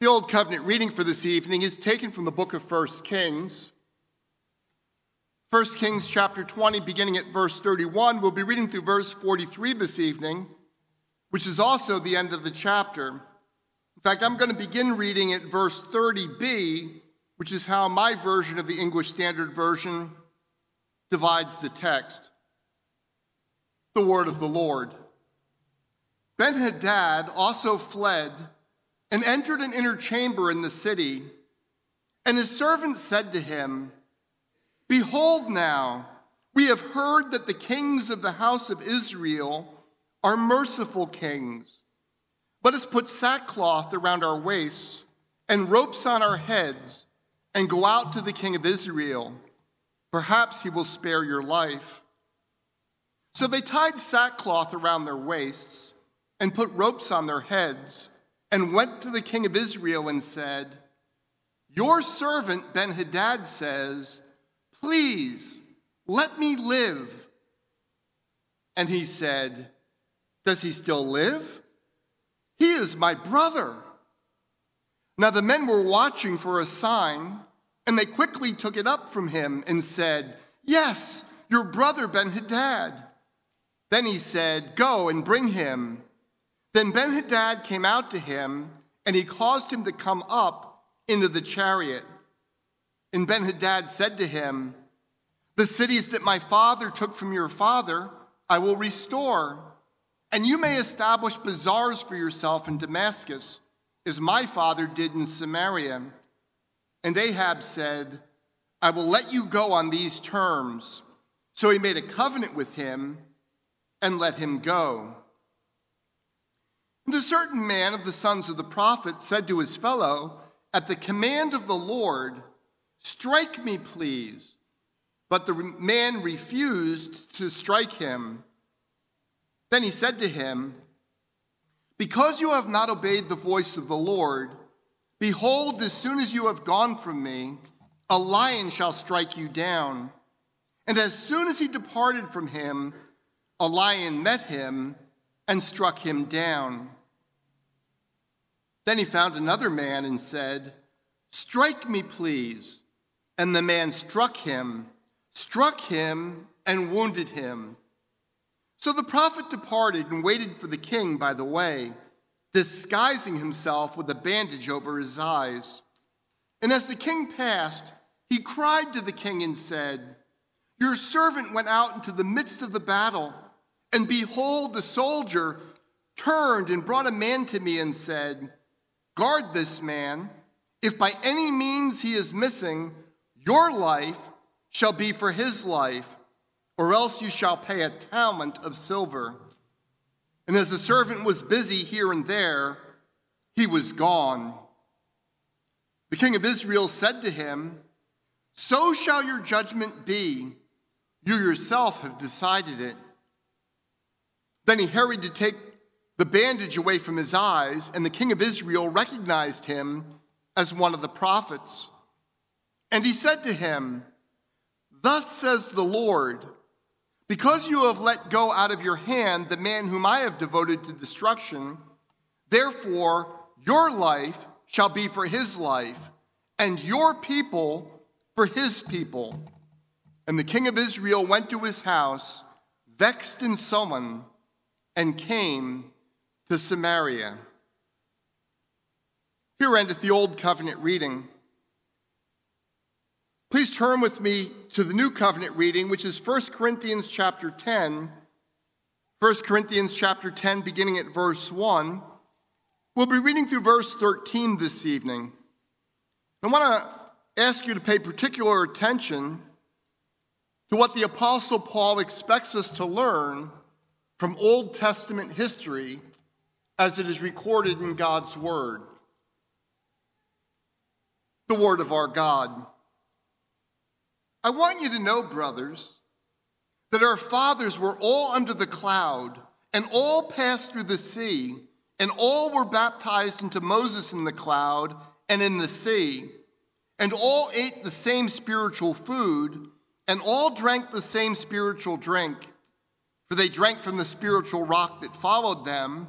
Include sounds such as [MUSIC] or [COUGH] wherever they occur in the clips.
The Old Covenant reading for this evening is taken from the book of 1 Kings. 1 Kings chapter 20, beginning at verse 31. We'll be reading through verse 43 this evening, which is also the end of the chapter. In fact, I'm going to begin reading at verse 30b, which is how my version of the English Standard Version divides the text. The word of the Lord. Ben Hadad also fled and entered an inner chamber in the city. And his servants said to him, Behold, now, we have heard that the kings of the house of Israel are merciful kings. Let us put sackcloth around our waists and ropes on our heads and go out to the king of Israel. Perhaps he will spare your life. So they tied sackcloth around their waists and put ropes on their heads and went to the king of Israel and said, Your servant Ben Hadad says, Please let me live. And he said, Does he still live? He is my brother. Now the men were watching for a sign, and they quickly took it up from him and said, Yes, your brother Ben Hadad. Then he said, Go and bring him. Then Benhadad came out to him, and he caused him to come up into the chariot. And Benhadad said to him, The cities that my father took from your father, I will restore, and you may establish bazaars for yourself in Damascus, as my father did in Samaria. And Ahab said, I will let you go on these terms. So he made a covenant with him and let him go. And a certain man of the sons of the prophet said to his fellow, At the command of the Lord, strike me, please. But the man refused to strike him. Then he said to him, Because you have not obeyed the voice of the Lord, behold, as soon as you have gone from me, a lion shall strike you down. And as soon as he departed from him, a lion met him and struck him down. Then he found another man and said, Strike me, please. And the man struck him, struck him, and wounded him. So the prophet departed and waited for the king by the way, disguising himself with a bandage over his eyes. And as the king passed, he cried to the king and said, Your servant went out into the midst of the battle, and behold, the soldier turned and brought a man to me and said, Guard this man. If by any means he is missing, your life shall be for his life, or else you shall pay a talent of silver. And as the servant was busy here and there, he was gone. The king of Israel said to him, So shall your judgment be. You yourself have decided it. Then he hurried to take the bandage away from his eyes, and the king of Israel recognized him as one of the prophets. And he said to him, Thus says the Lord, because you have let go out of your hand the man whom I have devoted to destruction, therefore your life shall be for his life, and your people for his people. And the king of Israel went to his house, vexed and sullen, and came to Samaria. Here endeth the Old Covenant reading. Please turn with me to the New Covenant reading, which is 1 Corinthians chapter 10. 1 Corinthians chapter 10, beginning at verse 1. We'll be reading through verse 13 this evening. I want to ask you to pay particular attention to what the Apostle Paul expects us to learn from Old Testament history as it is recorded in God's Word. The Word of our God. I want you to know, brothers, that our fathers were all under the cloud and all passed through the sea, and all were baptized into Moses in the cloud and in the sea, and all ate the same spiritual food, and all drank the same spiritual drink, for they drank from the spiritual rock that followed them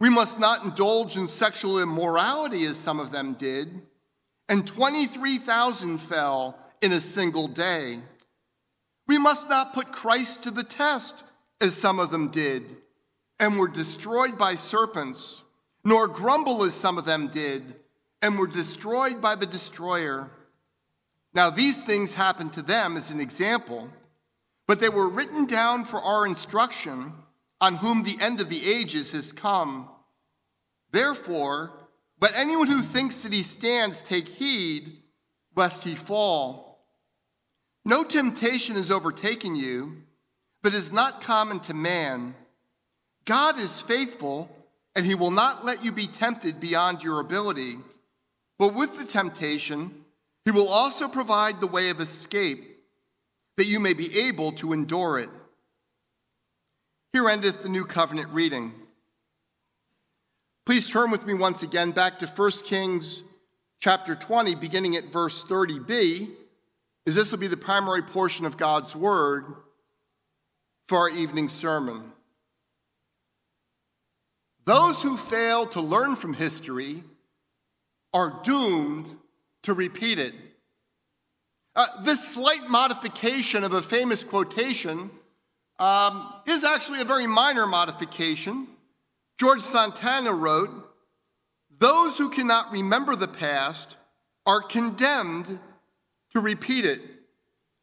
We must not indulge in sexual immorality as some of them did, and 23,000 fell in a single day. We must not put Christ to the test as some of them did, and were destroyed by serpents, nor grumble as some of them did, and were destroyed by the destroyer. Now, these things happened to them as an example, but they were written down for our instruction, on whom the end of the ages has come. Therefore, let anyone who thinks that he stands take heed lest he fall. No temptation has overtaken you but is not common to man. God is faithful, and he will not let you be tempted beyond your ability. But with the temptation, he will also provide the way of escape, that you may be able to endure it. Here endeth the new covenant reading. Please turn with me once again back to 1 Kings chapter 20, beginning at verse 30b, as this will be the primary portion of God's word for our evening sermon. Those who fail to learn from history are doomed to repeat it. Uh, this slight modification of a famous quotation um, is actually a very minor modification. George Santayana wrote, Those who cannot remember the past are condemned to repeat it.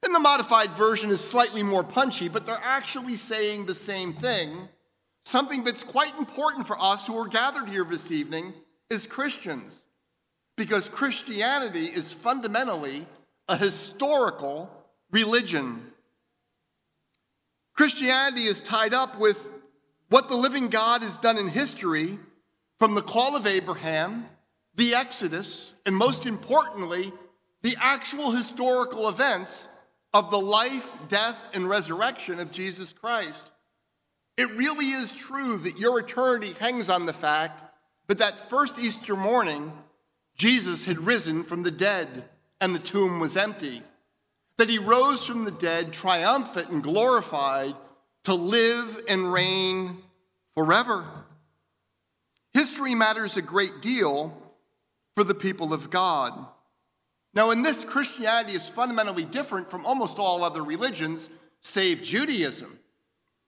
And the modified version is slightly more punchy, but they're actually saying the same thing. Something that's quite important for us who are gathered here this evening is Christians, because Christianity is fundamentally a historical religion. Christianity is tied up with what the living God has done in history from the call of Abraham, the Exodus, and most importantly, the actual historical events of the life, death, and resurrection of Jesus Christ. It really is true that your eternity hangs on the fact that that first Easter morning, Jesus had risen from the dead and the tomb was empty. That he rose from the dead, triumphant and glorified, to live and reign forever. History matters a great deal for the people of God. Now, in this, Christianity is fundamentally different from almost all other religions, save Judaism.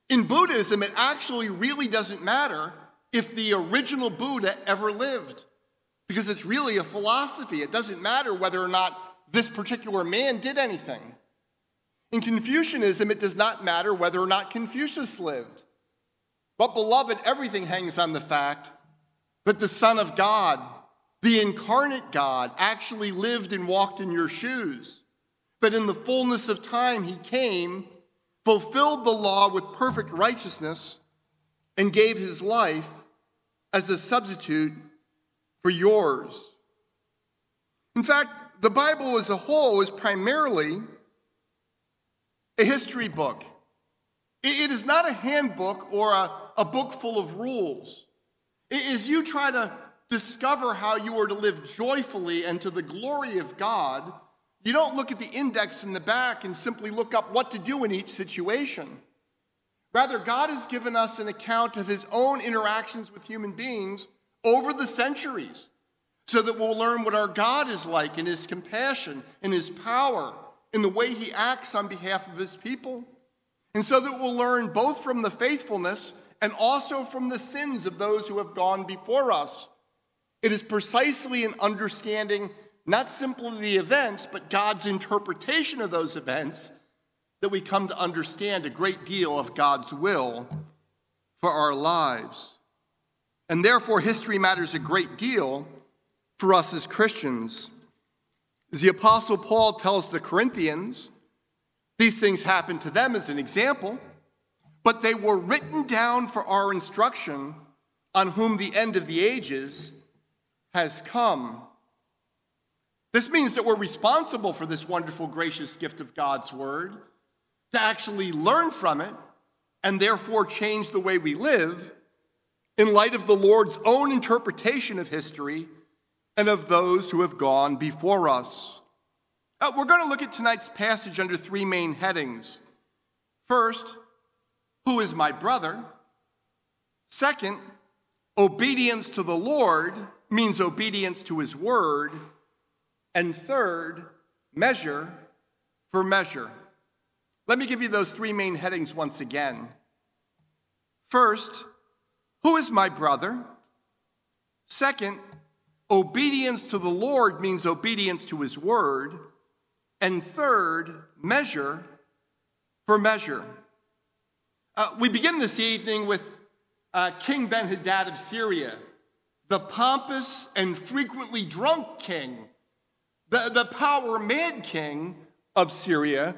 In Buddhism, it actually really doesn't matter if the original Buddha ever lived, because it's really a philosophy. It doesn't matter whether or not this particular man did anything. In Confucianism, it does not matter whether or not Confucius lived. But, beloved, everything hangs on the fact that the Son of God the incarnate God actually lived and walked in your shoes. But in the fullness of time, he came, fulfilled the law with perfect righteousness, and gave his life as a substitute for yours. In fact, the Bible as a whole is primarily a history book. It is not a handbook or a, a book full of rules. It is you try to discover how you are to live joyfully and to the glory of God, you don't look at the index in the back and simply look up what to do in each situation. Rather, God has given us an account of his own interactions with human beings over the centuries so that we'll learn what our God is like in his compassion, in his power, in the way he acts on behalf of his people. And so that we'll learn both from the faithfulness and also from the sins of those who have gone before us it is precisely in understanding not simply the events, but God's interpretation of those events that we come to understand a great deal of God's will for our lives. And therefore, history matters a great deal for us as Christians. As the Apostle Paul tells the Corinthians, these things happened to them as an example, but they were written down for our instruction, on whom the end of the ages has come. This means that we're responsible for this wonderful, gracious gift of God's word, to actually learn from it, and therefore change the way we live in light of the Lord's own interpretation of history and of those who have gone before us. Uh, we're going to look at tonight's passage under three main headings. First, who is my brother? Second, obedience to the Lord means obedience to his word. And third, measure for measure. Let me give you those three main headings once again. First, who is my brother? Second, obedience to the Lord means obedience to his word. And third, measure for measure. Uh, we begin this evening with uh, King Ben Hadad of Syria, the pompous and frequently drunk king, the, the power mad king of Syria,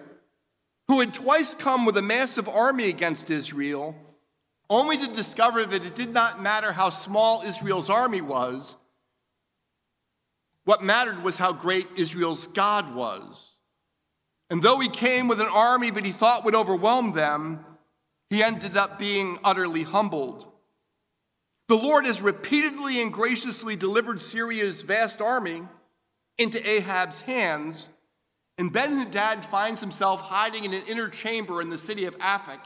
who had twice come with a massive army against Israel, only to discover that it did not matter how small Israel's army was. What mattered was how great Israel's God was. And though he came with an army that he thought would overwhelm them, he ended up being utterly humbled. The Lord has repeatedly and graciously delivered Syria's vast army into Ahab's hands, and Ben Hadad finds himself hiding in an inner chamber in the city of Aphek,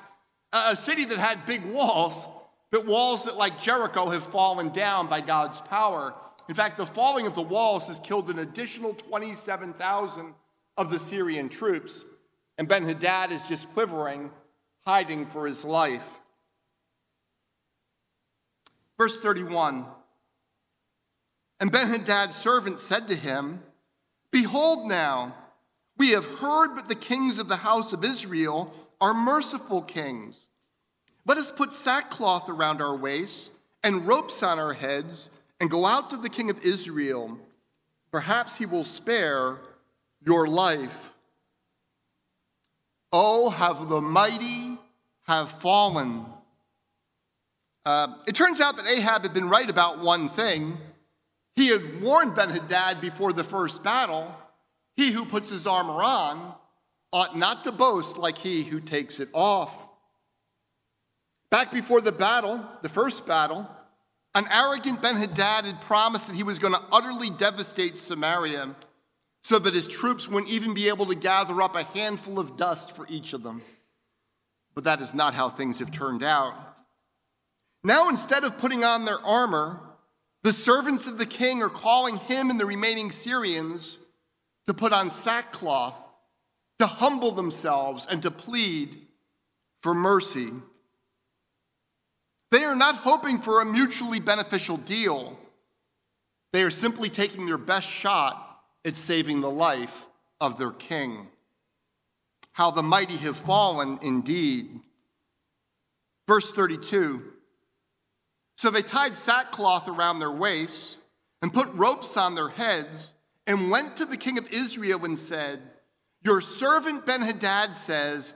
a city that had big walls, but walls that, like Jericho, have fallen down by God's power. In fact, the falling of the walls has killed an additional 27,000 of the Syrian troops, and Ben Hadad is just quivering, hiding for his life. Verse 31 And Ben Hadad's servant said to him, Behold now, we have heard that the kings of the house of Israel are merciful kings. Let us put sackcloth around our waists and ropes on our heads and go out to the king of Israel. Perhaps he will spare your life. Oh, have the mighty have fallen. Uh, it turns out that Ahab had been right about one thing. He had warned Ben Hadad before the first battle he who puts his armor on ought not to boast like he who takes it off. Back before the battle, the first battle, an arrogant Ben Hadad had promised that he was going to utterly devastate Samaria so that his troops wouldn't even be able to gather up a handful of dust for each of them. But that is not how things have turned out. Now, instead of putting on their armor, the servants of the king are calling him and the remaining Syrians to put on sackcloth, to humble themselves, and to plead for mercy. They are not hoping for a mutually beneficial deal. They are simply taking their best shot at saving the life of their king. How the mighty have fallen indeed. Verse 32 so they tied sackcloth around their waists and put ropes on their heads and went to the king of Israel and said, Your servant Ben Hadad says,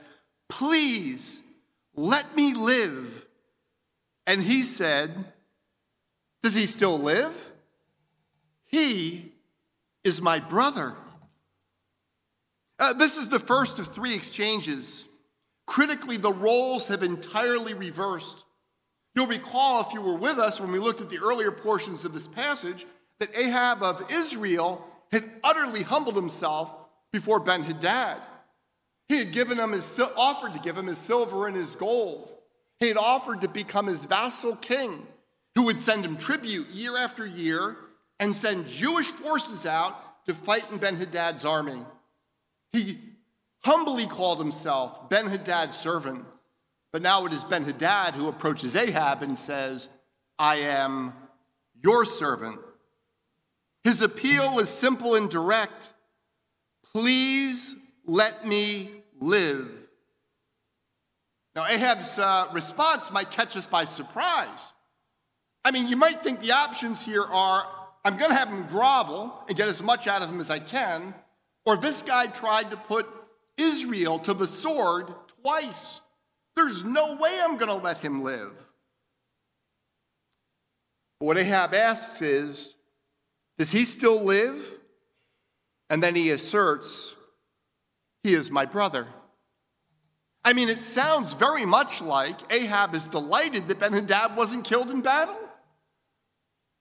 Please let me live. And he said, Does he still live? He is my brother. Uh, this is the first of three exchanges. Critically, the roles have entirely reversed. You'll recall, if you were with us when we looked at the earlier portions of this passage, that Ahab of Israel had utterly humbled himself before Ben Hadad. He had given him his, offered to give him his silver and his gold. He had offered to become his vassal king, who would send him tribute year after year and send Jewish forces out to fight in Ben Hadad's army. He humbly called himself Ben Hadad's servant. But now it is Ben Hadad who approaches Ahab and says, I am your servant. His appeal is simple and direct. Please let me live. Now, Ahab's uh, response might catch us by surprise. I mean, you might think the options here are I'm going to have him grovel and get as much out of him as I can, or this guy tried to put Israel to the sword twice. There's no way I'm going to let him live. But what Ahab asks is Does he still live? And then he asserts, He is my brother. I mean, it sounds very much like Ahab is delighted that Ben Hadad wasn't killed in battle.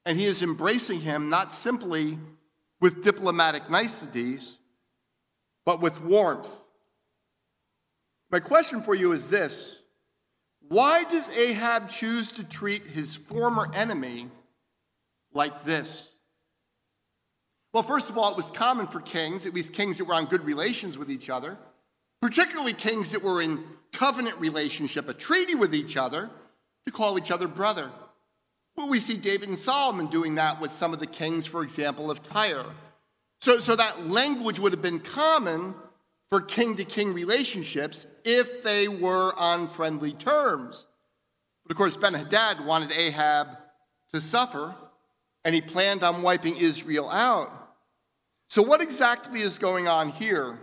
And he is embracing him not simply with diplomatic niceties, but with warmth. My question for you is this Why does Ahab choose to treat his former enemy like this? Well, first of all, it was common for kings, at least kings that were on good relations with each other, particularly kings that were in covenant relationship, a treaty with each other, to call each other brother. Well, we see David and Solomon doing that with some of the kings, for example, of Tyre. So, so that language would have been common for king to king relationships if they were on friendly terms. But of course, Ben Hadad wanted Ahab to suffer, and he planned on wiping Israel out. So, what exactly is going on here?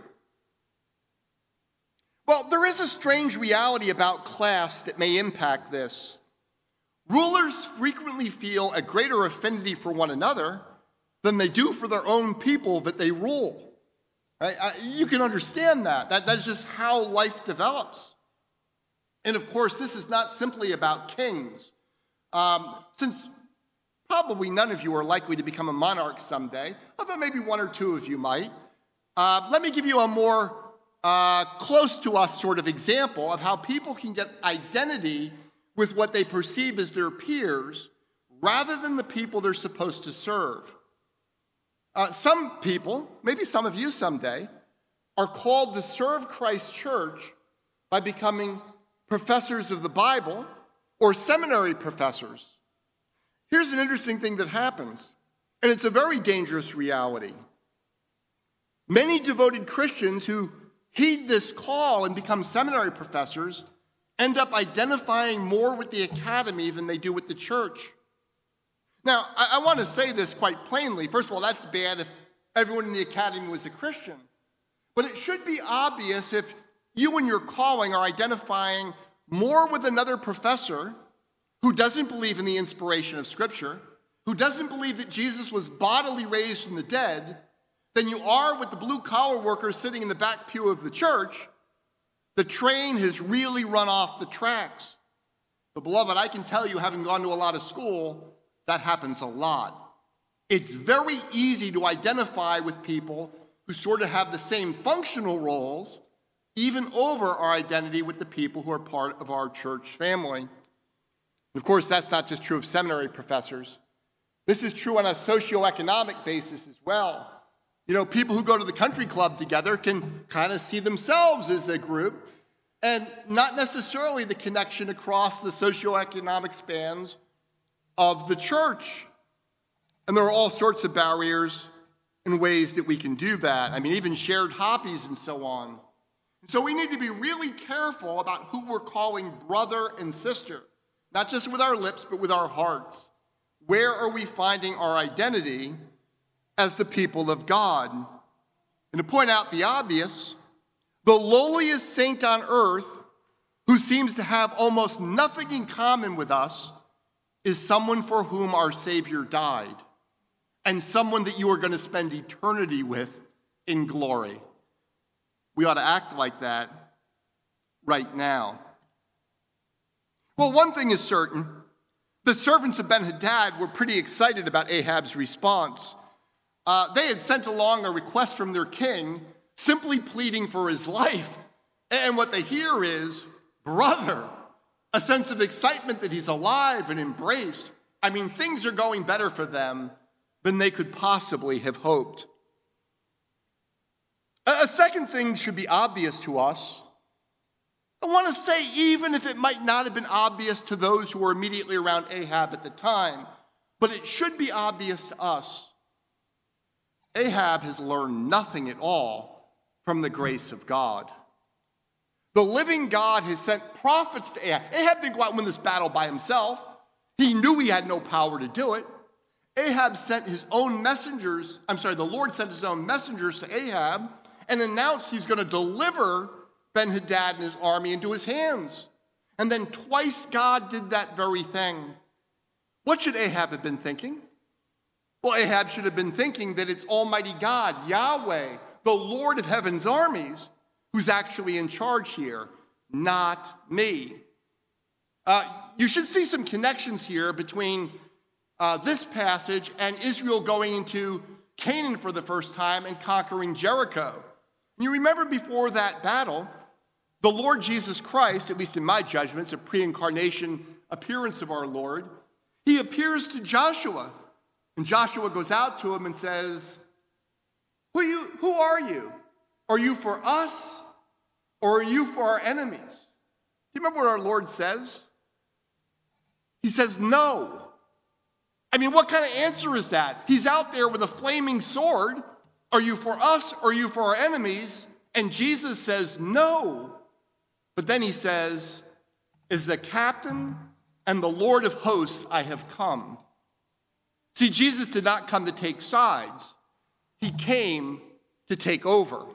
Well, there is a strange reality about class that may impact this. Rulers frequently feel a greater affinity for one another than they do for their own people that they rule. Right? You can understand that. that. That's just how life develops. And of course, this is not simply about kings. Um, since probably none of you are likely to become a monarch someday, although maybe one or two of you might, uh, let me give you a more uh, close to us sort of example of how people can get identity with what they perceive as their peers rather than the people they're supposed to serve. Uh, some people, maybe some of you someday, are called to serve Christ Church by becoming professors of the Bible or seminary professors. Here's an interesting thing that happens, and it's a very dangerous reality. Many devoted Christians who heed this call and become seminary professors end up identifying more with the academy than they do with the church. Now, I, I want to say this quite plainly. First of all, that's bad if everyone in the academy was a Christian. But it should be obvious if you and your calling are identifying more with another professor who doesn't believe in the inspiration of Scripture, who doesn't believe that Jesus was bodily raised from the dead, than you are with the blue collar workers sitting in the back pew of the church, the train has really run off the tracks. But, beloved, I can tell you, having gone to a lot of school, that happens a lot. It's very easy to identify with people who sort of have the same functional roles, even over our identity with the people who are part of our church family. And of course, that's not just true of seminary professors. This is true on a socioeconomic basis as well. You know, people who go to the country club together can kind of see themselves as a group and not necessarily the connection across the socioeconomic spans of the church. And there are all sorts of barriers and ways that we can do that. I mean, even shared hobbies and so on. So we need to be really careful about who we're calling brother and sister, not just with our lips, but with our hearts. Where are we finding our identity? As the people of God. And to point out the obvious, the lowliest saint on earth, who seems to have almost nothing in common with us, is someone for whom our Savior died, and someone that you are going to spend eternity with in glory. We ought to act like that right now. Well, one thing is certain the servants of Ben Hadad were pretty excited about Ahab's response uh, they had sent along a request from their king, simply pleading for his life. And what they hear is, brother, a sense of excitement that he's alive and embraced. I mean, things are going better for them than they could possibly have hoped. A second thing should be obvious to us. I want to say, even if it might not have been obvious to those who were immediately around Ahab at the time, but it should be obvious to us. Ahab has learned nothing at all from the grace of God. The living God has sent prophets to Ahab. Ahab didn't go out and win this battle by himself. He knew he had no power to do it. Ahab sent his own messengers, I'm sorry, the Lord sent his own messengers to Ahab and announced he's going to deliver Ben Hadad and his army into his hands. And then twice God did that very thing. What should Ahab have been thinking? Well, Ahab should have been thinking that it's Almighty God, Yahweh, the Lord of heaven's armies, who's actually in charge here, not me. Uh, you should see some connections here between uh, this passage and Israel going into Canaan for the first time and conquering Jericho. You remember before that battle, the Lord Jesus Christ, at least in my judgment, it's a pre incarnation appearance of our Lord, he appears to Joshua. And Joshua goes out to him and says, Who are you? Who are you? Are you for us or are you for our enemies? Do you remember what our Lord says? He says, No. I mean, what kind of answer is that? He's out there with a flaming sword. Are you for us or are you for our enemies? And Jesus says, No. But then he says, Is the captain and the Lord of hosts I have come. See, Jesus did not come to take sides, he came to take over.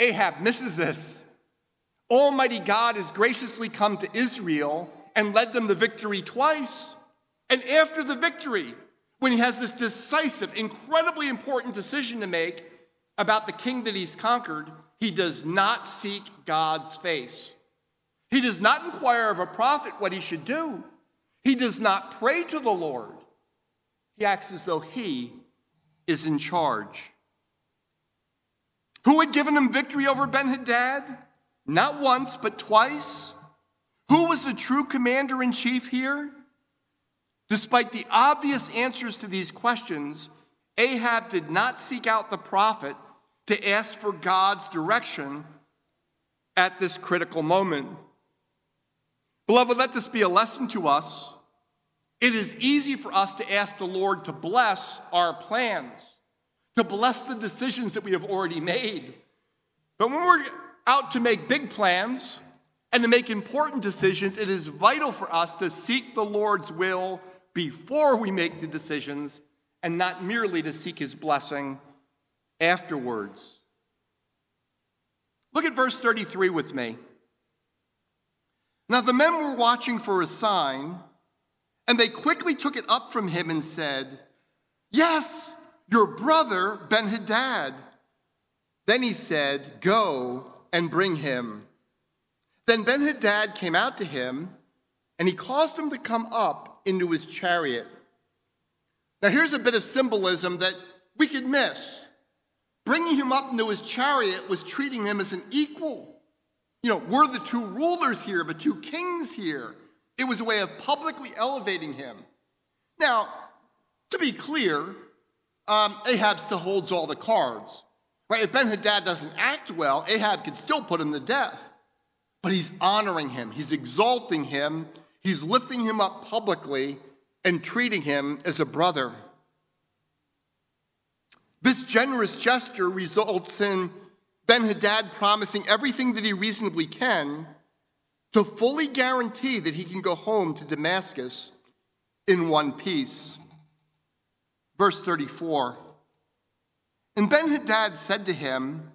Ahab misses this. Almighty God has graciously come to Israel and led them to victory twice. And after the victory, when he has this decisive, incredibly important decision to make about the king that he's conquered, he does not seek God's face. He does not inquire of a prophet what he should do. He does not pray to the Lord. He acts as though he is in charge. Who had given him victory over Ben Hadad? Not once, but twice. Who was the true commander in chief here? Despite the obvious answers to these questions, Ahab did not seek out the prophet to ask for God's direction at this critical moment. Beloved, let this be a lesson to us. It is easy for us to ask the Lord to bless our plans, to bless the decisions that we have already made. But when we're out to make big plans, and to make important decisions, it is vital for us to seek the Lord's will before we make the decisions and not merely to seek his blessing afterwards. Look at verse 33 with me. Now the men were watching for a sign, and they quickly took it up from him and said, Yes, your brother Ben Hadad. Then he said, Go and bring him. Then Ben Hadad came out to him, and he caused him to come up into his chariot. Now, here's a bit of symbolism that we could miss. Bringing him up into his chariot was treating him as an equal. You know, we're the two rulers here, the two kings here. It was a way of publicly elevating him. Now, to be clear, um, Ahab still holds all the cards. Right? If Ben Hadad doesn't act well, Ahab can still put him to death but he's honoring him, he's exalting him, he's lifting him up publicly and treating him as a brother. This generous gesture results in Ben Hadad promising everything that he reasonably can to fully guarantee that he can go home to Damascus in one piece. Verse 34 And Ben Hadad said to him,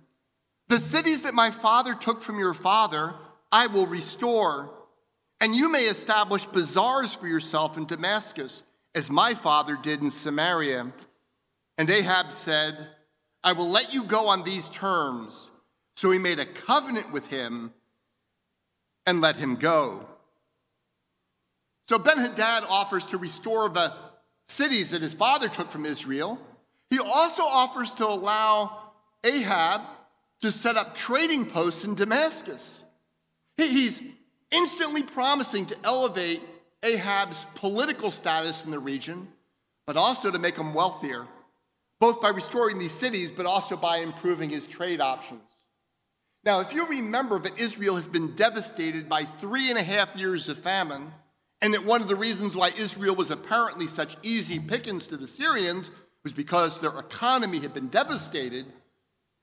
The cities that my father took from your father, I will restore. And you may establish bazaars for yourself in Damascus, as my father did in Samaria. And Ahab said, I will let you go on these terms. So he made a covenant with him and let him go. So Ben Hadad offers to restore the cities that his father took from Israel. He also offers to allow Ahab to set up trading posts in Damascus. He's instantly promising to elevate Ahab's political status in the region, but also to make him wealthier, both by restoring these cities, but also by improving his trade options. Now, if you remember that Israel has been devastated by three and a half years of famine, and that one of the reasons why Israel was apparently such easy pickings to the Syrians was because their economy had been devastated,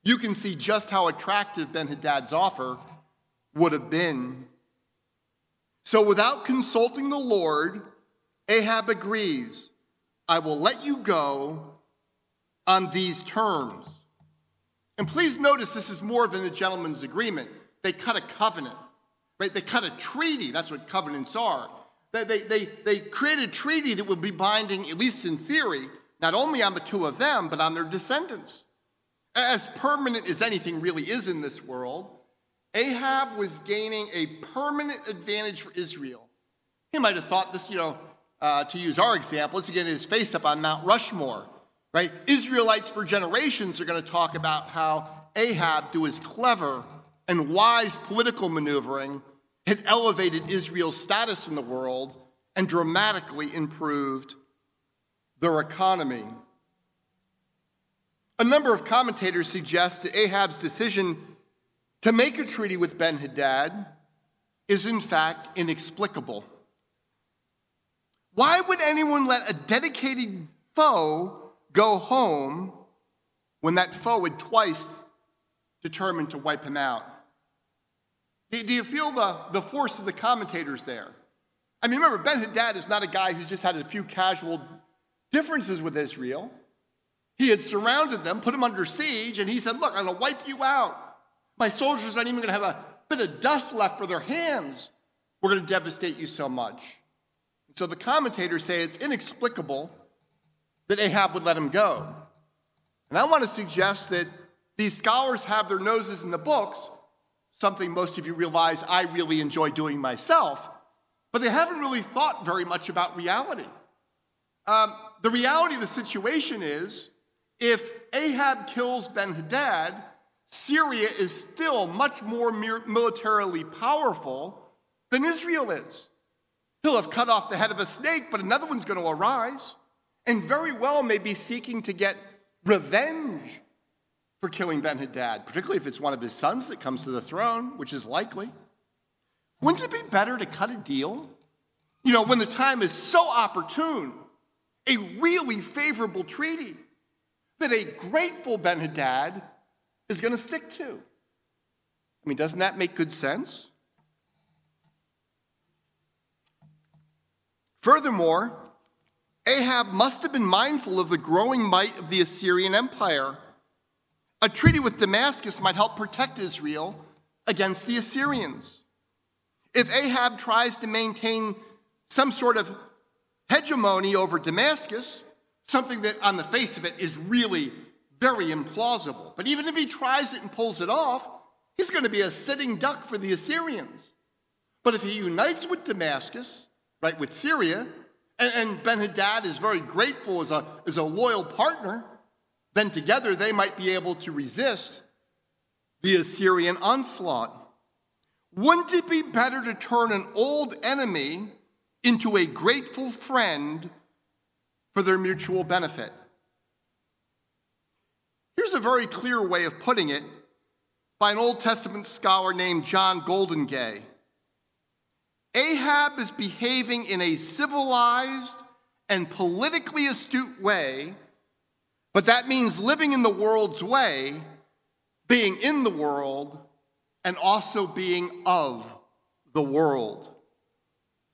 you can see just how attractive Ben Hadad's offer would have been. So, without consulting the Lord, Ahab agrees, I will let you go on these terms. And please notice this is more than a gentleman's agreement. They cut a covenant, right? They cut a treaty. That's what covenants are. They, they, they, they created a treaty that would be binding, at least in theory, not only on the two of them, but on their descendants. As permanent as anything really is in this world, Ahab was gaining a permanent advantage for Israel. He might have thought this, you know, uh, to use our example, is to get his face up on Mount Rushmore, right? Israelites for generations are going to talk about how Ahab, through his clever and wise political maneuvering, had elevated Israel's status in the world and dramatically improved their economy. A number of commentators suggest that Ahab's decision to make a treaty with Ben Hadad is, in fact, inexplicable. Why would anyone let a dedicated foe go home when that foe had twice determined to wipe him out? Do you feel the, the force of the commentators there? I mean, remember, Ben Hadad is not a guy who's just had a few casual differences with Israel. He had surrounded them, put them under siege, and he said, Look, I'm going to wipe you out. My soldiers aren't even going to have a bit of dust left for their hands. We're going to devastate you so much. So the commentators say it's inexplicable that Ahab would let him go. And I want to suggest that these scholars have their noses in the books, something most of you realize I really enjoy doing myself, but they haven't really thought very much about reality. Um, the reality of the situation is if Ahab kills Ben Hadad, Syria is still much more militarily powerful than Israel is. He'll have cut off the head of a snake, but another one's going to arise and very well may be seeking to get revenge for killing Ben Hadad, particularly if it's one of his sons that comes to the throne, which is likely. Wouldn't it be better to cut a deal? You know, when the time is so opportune, a really favorable treaty that a grateful Ben Hadad is going to stick to. I mean, doesn't that make good sense? Furthermore, Ahab must have been mindful of the growing might of the Assyrian Empire. A treaty with Damascus might help protect Israel against the Assyrians. If Ahab tries to maintain some sort of hegemony over Damascus, something that on the face of it is really very implausible, but even if he tries it and pulls it off, he's going to be a sitting duck for the Assyrians. But if he unites with Damascus, right, with Syria, and, and Ben Hadad is very grateful as a, as a loyal partner, then together they might be able to resist the Assyrian onslaught. Wouldn't it be better to turn an old enemy into a grateful friend for their mutual benefit? Here's a very clear way of putting it by an Old Testament scholar named John Goldingay. Ahab is behaving in a civilized and politically astute way, but that means living in the world's way, being in the world, and also being of the world.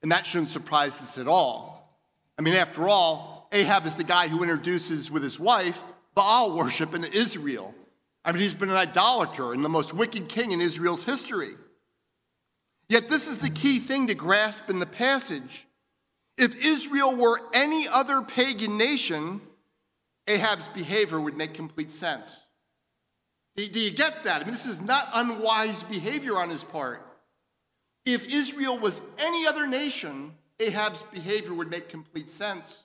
And that shouldn't surprise us at all. I mean, after all, Ahab is the guy who introduces with his wife Baal worship in Israel. I mean, he's been an idolater and the most wicked king in Israel's history. Yet, this is the key thing to grasp in the passage. If Israel were any other pagan nation, Ahab's behavior would make complete sense. Do you get that? I mean, this is not unwise behavior on his part. If Israel was any other nation, Ahab's behavior would make complete sense.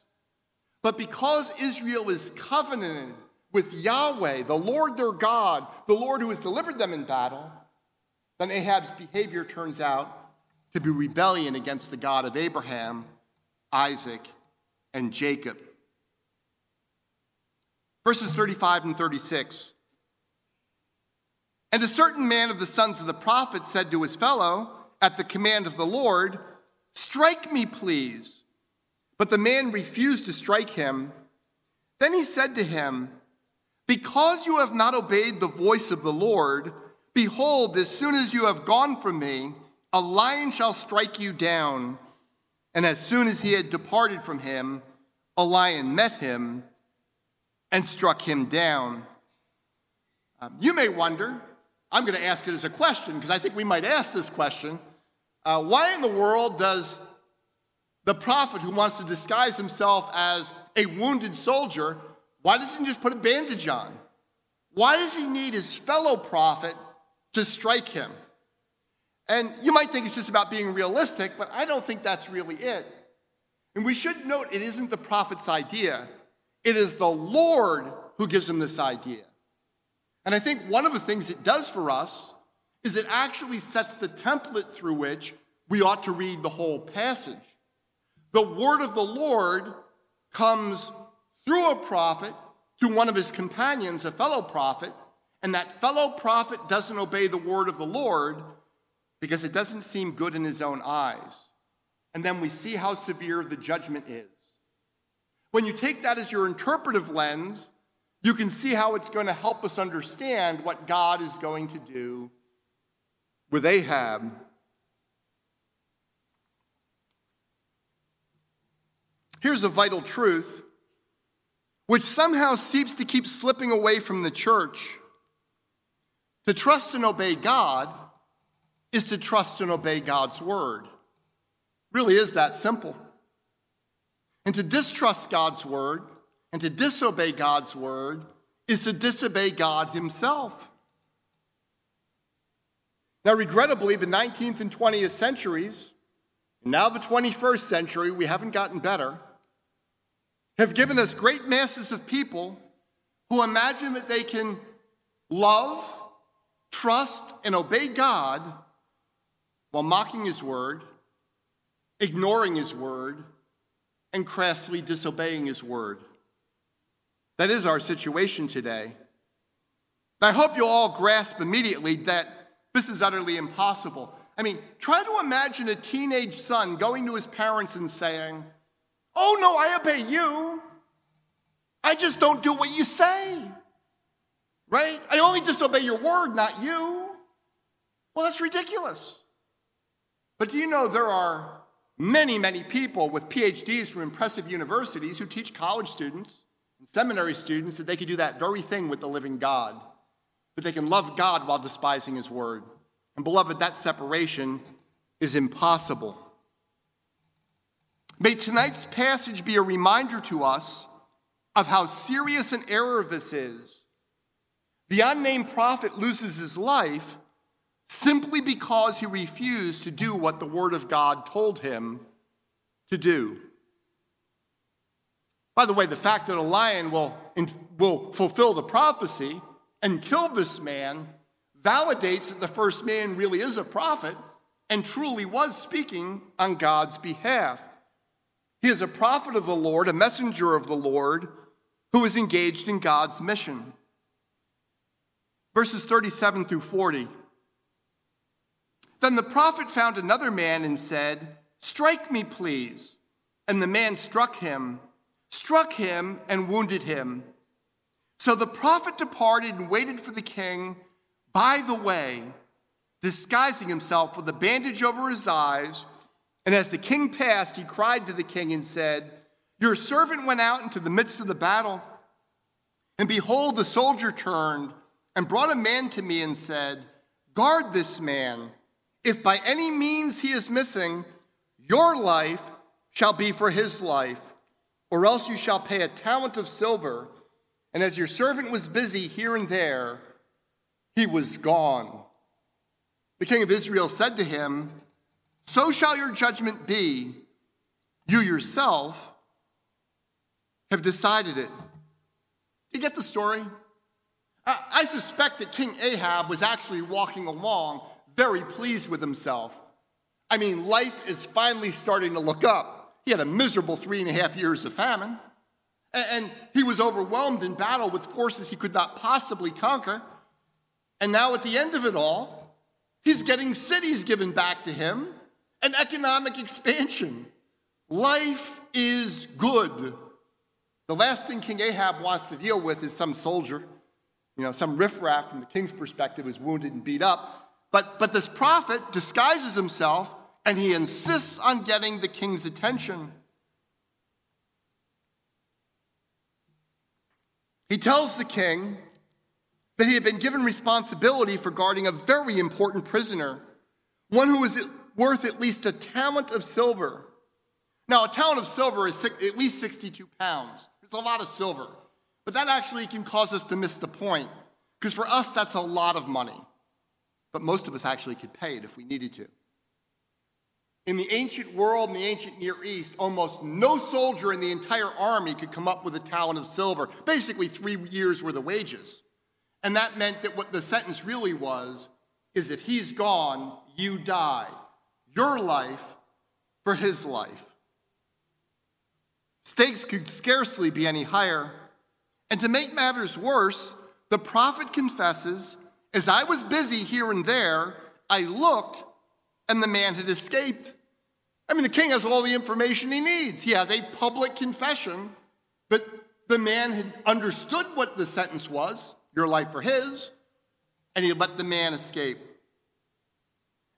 But because Israel is covenanted with Yahweh, the Lord their God, the Lord who has delivered them in battle, then Ahab's behavior turns out to be rebellion against the God of Abraham, Isaac, and Jacob. Verses 35 and 36. And a certain man of the sons of the prophet said to his fellow, at the command of the Lord, Strike me, please. But the man refused to strike him. Then he said to him, Because you have not obeyed the voice of the Lord, behold, as soon as you have gone from me, a lion shall strike you down. And as soon as he had departed from him, a lion met him and struck him down. Um, you may wonder, I'm going to ask it as a question because I think we might ask this question uh, why in the world does the prophet who wants to disguise himself as a wounded soldier, why doesn't he just put a bandage on? Why does he need his fellow prophet to strike him? And you might think it's just about being realistic, but I don't think that's really it. And we should note it isn't the prophet's idea, it is the Lord who gives him this idea. And I think one of the things it does for us is it actually sets the template through which we ought to read the whole passage. The word of the Lord comes through a prophet to one of his companions, a fellow prophet, and that fellow prophet doesn't obey the word of the Lord because it doesn't seem good in his own eyes. And then we see how severe the judgment is. When you take that as your interpretive lens, you can see how it's going to help us understand what God is going to do with Ahab. Here's a vital truth which somehow seems to keep slipping away from the church. To trust and obey God is to trust and obey God's word. Really is that simple. And to distrust God's word and to disobey God's word is to disobey God himself. Now, regrettably, the 19th and 20th centuries, and now the 21st century, we haven't gotten better have given us great masses of people who imagine that they can love, trust, and obey God while mocking His word, ignoring His word, and crassly disobeying His word. That is our situation today. I hope you all grasp immediately that this is utterly impossible. I mean, try to imagine a teenage son going to his parents and saying, Oh, no, I obey you. I just don't do what you say. Right? I only disobey your word, not you. Well, that's ridiculous. But do you know there are many, many people with PhDs from impressive universities who teach college students and seminary students that they could do that very thing with the living God, that they can love God while despising his word. And beloved, that separation is impossible. May tonight's passage be a reminder to us of how serious an error this is. The unnamed prophet loses his life simply because he refused to do what the Word of God told him to do. By the way, the fact that a lion will, will fulfill the prophecy and kill this man validates that the first man really is a prophet and truly was speaking on God's behalf. He is a prophet of the Lord, a messenger of the Lord, who is engaged in God's mission. Verses 37 through 40. Then the prophet found another man and said, Strike me, please. And the man struck him, struck him, and wounded him. So the prophet departed and waited for the king by the way, disguising himself with a bandage over his eyes and as the king passed, he cried to the king and said, Your servant went out into the midst of the battle. And behold, the soldier turned and brought a man to me and said, Guard this man. If by any means he is missing, your life shall be for his life, or else you shall pay a talent of silver. And as your servant was busy here and there, he was gone. The king of Israel said to him, so shall your judgment be. You yourself have decided it. You get the story? Uh, I suspect that King Ahab was actually walking along very pleased with himself. I mean, life is finally starting to look up. He had a miserable three and a half years of famine, and he was overwhelmed in battle with forces he could not possibly conquer. And now, at the end of it all, he's getting cities given back to him and economic expansion. Life is good. The last thing King Ahab wants to deal with is some soldier, you know, some riffraff from the king's perspective is wounded and beat up. But, but this prophet disguises himself and he insists on getting the king's attention. He tells the king that he had been given responsibility for guarding a very important prisoner, one who was worth at least a talent of silver. Now, a talent of silver is at least 62 pounds. It's a lot of silver. But that actually can cause us to miss the point, because for us, that's a lot of money. But most of us actually could pay it if we needed to. In the ancient world, in the ancient Near East, almost no soldier in the entire army could come up with a talent of silver, basically three years' worth of wages. And that meant that what the sentence really was is if he's gone, you die. Your life for his life. Stakes could scarcely be any higher. And to make matters worse, the prophet confesses, as I was busy here and there, I looked and the man had escaped. I mean, the king has all the information he needs. He has a public confession, but the man had understood what the sentence was your life for his, and he let the man escape.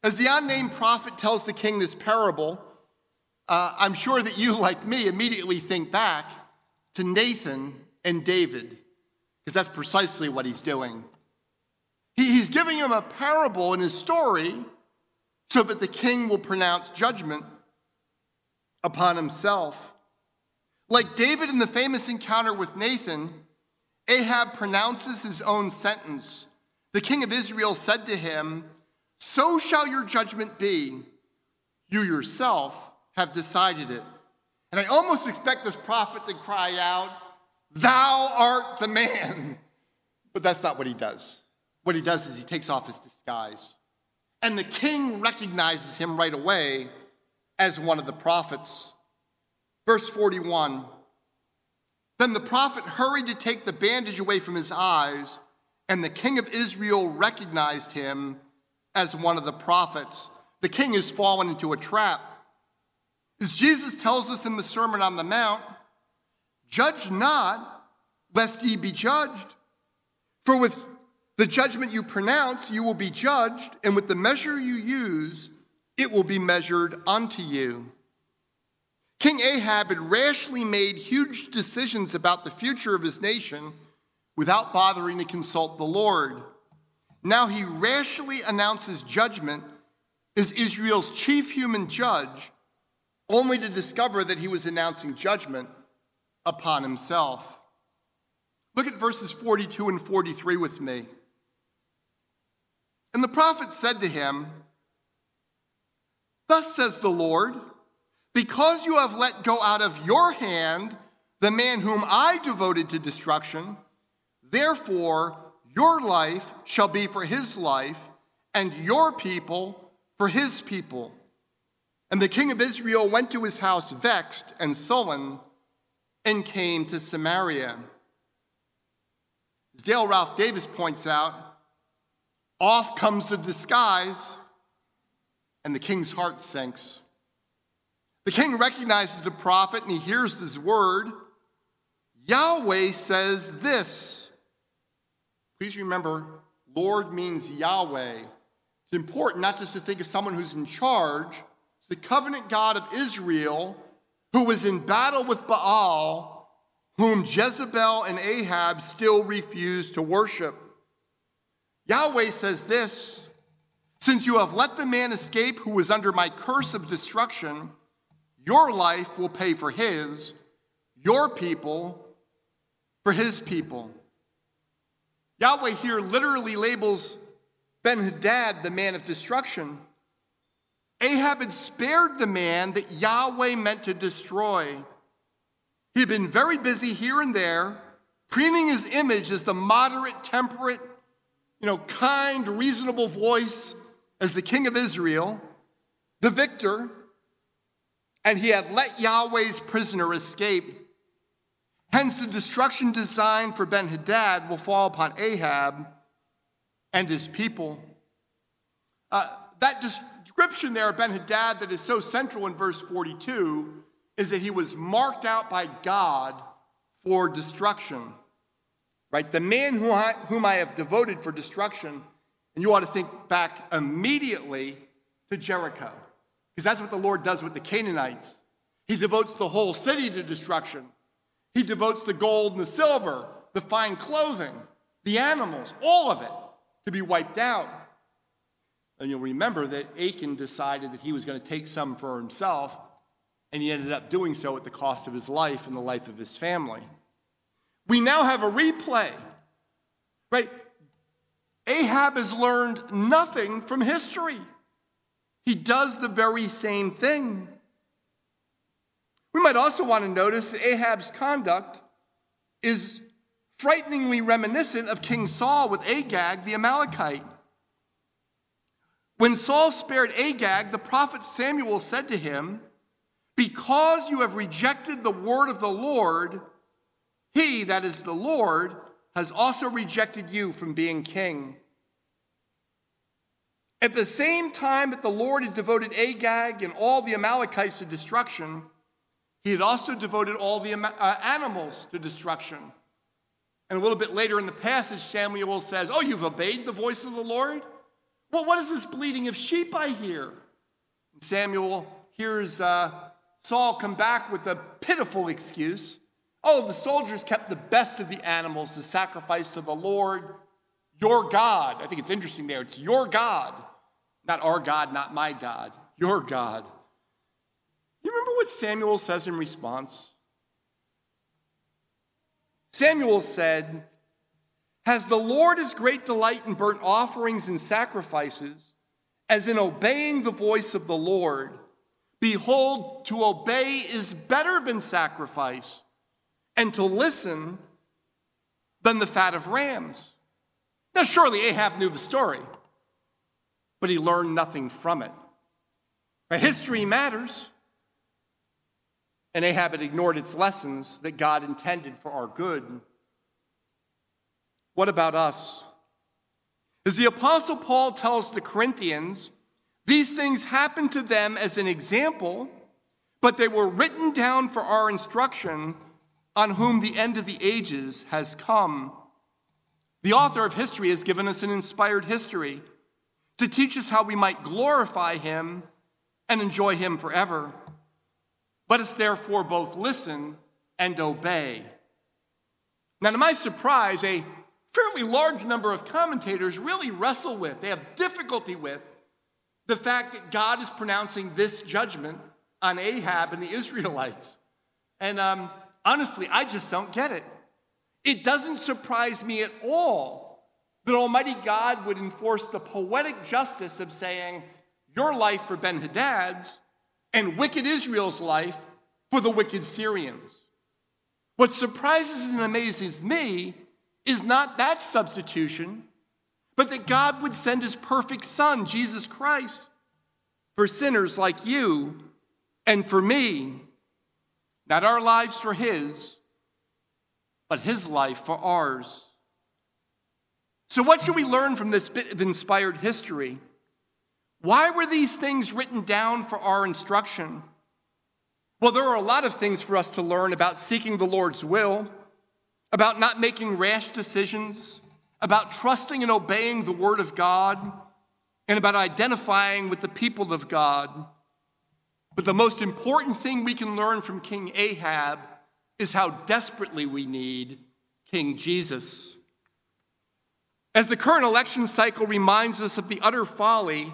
As the unnamed prophet tells the king this parable, uh, I'm sure that you, like me, immediately think back to Nathan and David, because that's precisely what he's doing. He, he's giving him a parable in his story so that the king will pronounce judgment upon himself. Like David in the famous encounter with Nathan, Ahab pronounces his own sentence. The king of Israel said to him, So shall your judgment be. You yourself have decided it. And I almost expect this prophet to cry out, Thou art the man. But that's not what he does. What he does is he takes off his disguise. And the king recognizes him right away as one of the prophets. Verse 41 Then the prophet hurried to take the bandage away from his eyes, and the king of Israel recognized him as one of the prophets. The king has fallen into a trap. As Jesus tells us in the Sermon on the Mount, judge not, lest ye be judged. For with the judgment you pronounce, you will be judged, and with the measure you use, it will be measured unto you. King Ahab had rashly made huge decisions about the future of his nation without bothering to consult the Lord. Now he rashly announces judgment as Israel's chief human judge, only to discover that he was announcing judgment upon himself. Look at verses 42 and 43 with me. And the prophet said to him, Thus says the Lord, because you have let go out of your hand the man whom I devoted to destruction, therefore your life shall be for his life, and your people for his people. And the king of Israel went to his house vexed and sullen and came to Samaria. As Dale Ralph Davis points out, off comes the disguise and the king's heart sinks. The king recognizes the prophet and he hears his word. Yahweh says this. Please remember, Lord means Yahweh. It's important not just to think of someone who's in charge, it's the covenant God of Israel who was in battle with Baal, whom Jezebel and Ahab still refused to worship. Yahweh says this since you have let the man escape who was under my curse of destruction, your life will pay for his, your people for his people. Yahweh here literally labels Ben Hadad the man of destruction. Ahab had spared the man that Yahweh meant to destroy. He had been very busy here and there, preening his image as the moderate, temperate, you know, kind, reasonable voice as the king of Israel, the victor, and he had let Yahweh's prisoner escape. Hence, the destruction designed for Ben Hadad will fall upon Ahab and his people. Uh, that description there of Ben Hadad that is so central in verse 42 is that he was marked out by God for destruction. Right? The man whom I, whom I have devoted for destruction and you ought to think back immediately to Jericho, because that's what the Lord does with the Canaanites. He devotes the whole city to destruction. He devotes the gold and the silver, the fine clothing, the animals, all of it to be wiped out. And you'll remember that Achan decided that he was going to take some for himself. and he ended up doing so at the cost of his life and the life of his family. We now have a replay, right? Ahab has learned nothing from history. He does the very same thing. We might also want to notice that Ahab's conduct is frighteningly reminiscent of King Saul with Agag the Amalekite. When Saul spared Agag, the prophet Samuel said to him, Because you have rejected the word of the Lord, he, that is the Lord, has also rejected you from being king. At the same time that the Lord had devoted Agag and all the Amalekites to destruction, he had also devoted all the uh, animals to destruction. And a little bit later in the passage, Samuel says, Oh, you've obeyed the voice of the Lord? Well, what is this bleating of sheep I hear? And Samuel hears uh, Saul come back with a pitiful excuse. Oh, the soldiers kept the best of the animals to sacrifice to the Lord, your God. I think it's interesting there. It's your God, not our God, not my God, your God. You remember what Samuel says in response? Samuel said, Has the Lord as great delight in burnt offerings and sacrifices as in obeying the voice of the Lord? Behold, to obey is better than sacrifice, and to listen than the fat of rams. Now, surely Ahab knew the story, but he learned nothing from it. History matters and Ahab had ignored its lessons that God intended for our good. What about us? As the Apostle Paul tells the Corinthians, these things happened to them as an example, but they were written down for our instruction, on whom the end of the ages has come. The author of history has given us an inspired history to teach us how we might glorify him and enjoy him forever. Let us therefore both listen and obey. Now, to my surprise, a fairly large number of commentators really wrestle with, they have difficulty with, the fact that God is pronouncing this judgment on Ahab and the [LAUGHS] Israelites. And um, honestly, I just don't get it. It doesn't surprise me at all that Almighty God would enforce the poetic justice of saying, Your life for Ben Hadad's and wicked Israel's life for the wicked Syrians. What surprises and amazes me is not that substitution, but that God would send his perfect Son, Jesus Christ, for sinners like you and for me. Not our lives for his, but his life for ours. So, what should we learn from this bit of inspired history? Why were these things written down for our instruction? Well, there are a lot of things for us to learn about seeking the Lord's will, about not making rash decisions, about trusting and obeying the Word of God, and about identifying with the people of God. But the most important thing we can learn from King Ahab is how desperately we need King Jesus. As the current election cycle reminds us of the utter folly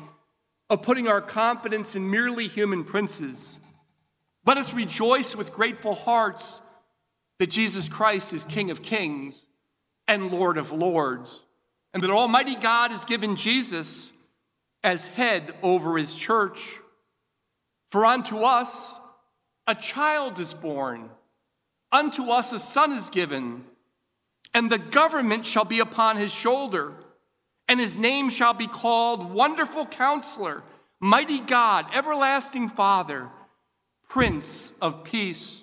of putting our confidence in merely human princes, let us rejoice with grateful hearts that Jesus Christ is King of kings and Lord of lords, and that Almighty God has given Jesus as head over his church. For unto us a child is born, unto us a son is given, and the government shall be upon his shoulder and his name shall be called Wonderful Counselor, Mighty God, Everlasting Father, Prince of Peace.